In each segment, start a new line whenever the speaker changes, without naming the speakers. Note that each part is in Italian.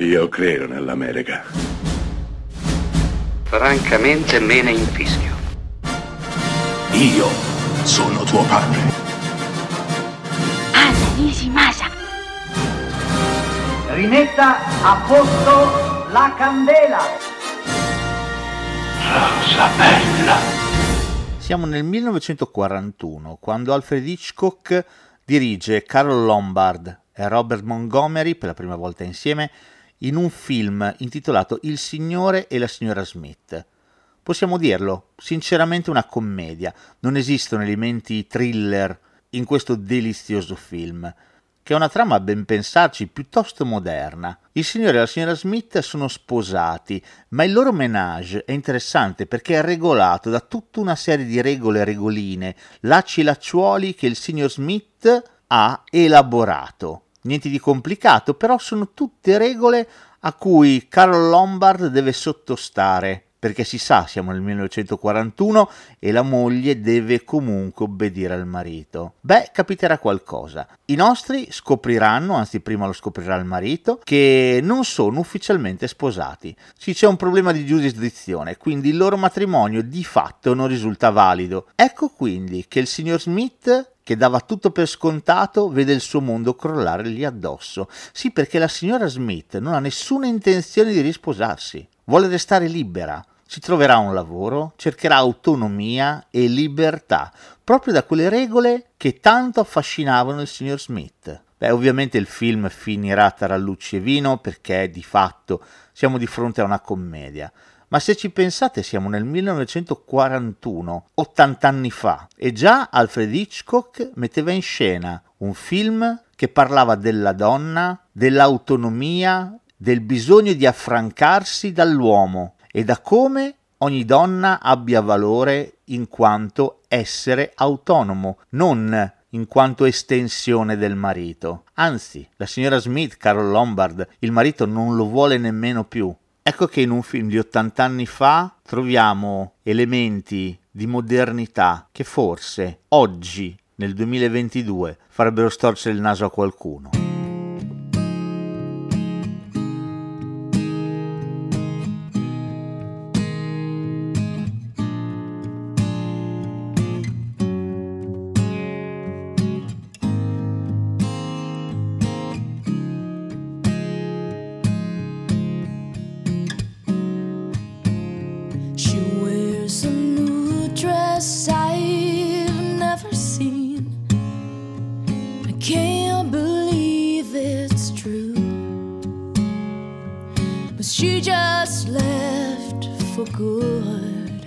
Io credo nell'America.
Francamente me ne infischio.
Io
sono
tuo padre.
Anna Nishimasa.
Rimetta a posto la candela.
Rosa bella.
Siamo nel 1941, quando Alfred Hitchcock dirige Carol Lombard e Robert Montgomery per la prima volta insieme in un film intitolato Il signore e la signora Smith. Possiamo dirlo, sinceramente una commedia, non esistono elementi thriller in questo delizioso film, che è una trama a ben pensarci piuttosto moderna. Il signore e la signora Smith sono sposati, ma il loro menage è interessante perché è regolato da tutta una serie di regole e regoline, lacci e lacciuoli che il signor Smith ha elaborato. Niente di complicato, però sono tutte regole a cui Carol Lombard deve sottostare perché si sa, siamo nel 1941 e la moglie deve comunque obbedire al marito. Beh, capiterà qualcosa. I nostri scopriranno, anzi prima lo scoprirà il marito, che non sono ufficialmente sposati. Sì, c'è un problema di giurisdizione, quindi il loro matrimonio di fatto non risulta valido. Ecco quindi che il signor Smith che dava tutto per scontato, vede il suo mondo crollare lì addosso. Sì, perché la signora Smith non ha nessuna intenzione di risposarsi vuole restare libera, si troverà un lavoro, cercherà autonomia e libertà, proprio da quelle regole che tanto affascinavano il signor Smith. Beh, ovviamente il film finirà tra lucci e vino perché di fatto siamo di fronte a una commedia. Ma se ci pensate siamo nel 1941, 80 anni fa, e già Alfred Hitchcock metteva in scena un film che parlava della donna, dell'autonomia del bisogno di affrancarsi dall'uomo e da come ogni donna abbia valore in quanto essere autonomo, non in quanto estensione del marito. Anzi, la signora Smith, Carol Lombard, il marito non lo vuole nemmeno più. Ecco che in un film di 80 anni fa troviamo elementi di modernità che forse oggi, nel 2022, farebbero storcere il naso a qualcuno.
can't believe it's true. But she just left for good.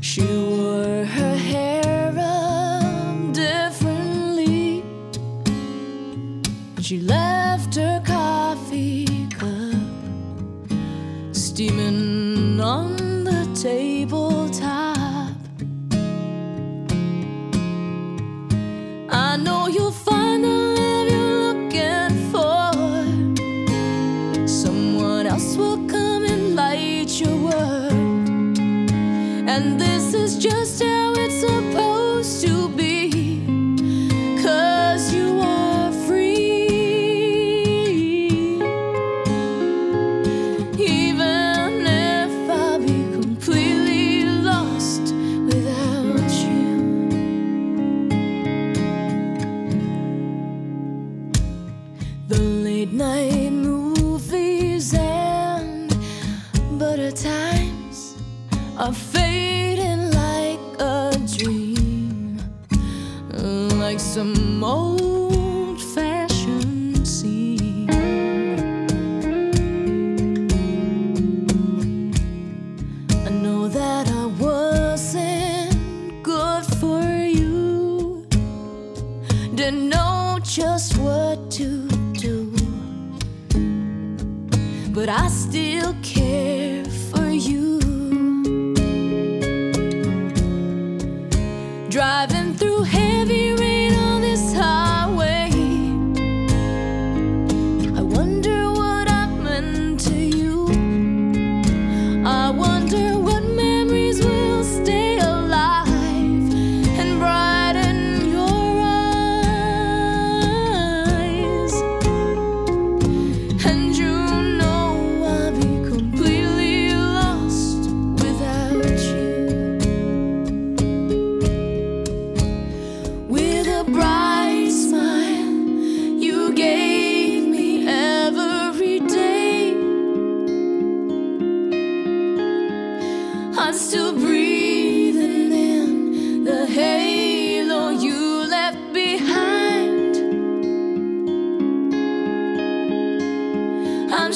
She wore her hair up differently. And she left her coffee cup steaming on the table. just a some old fashioned scene. I know that I wasn't good for you, didn't know just what to do, but I still care.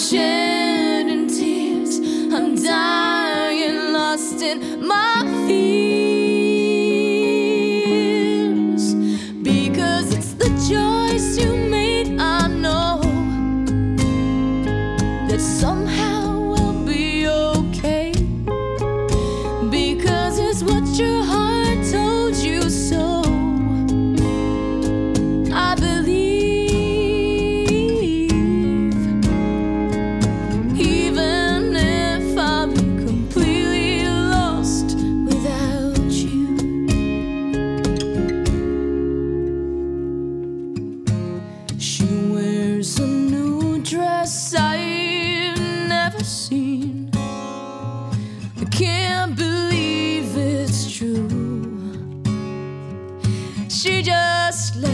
ocean. She wears a new dress I've never seen. I can't believe it's true. She just left.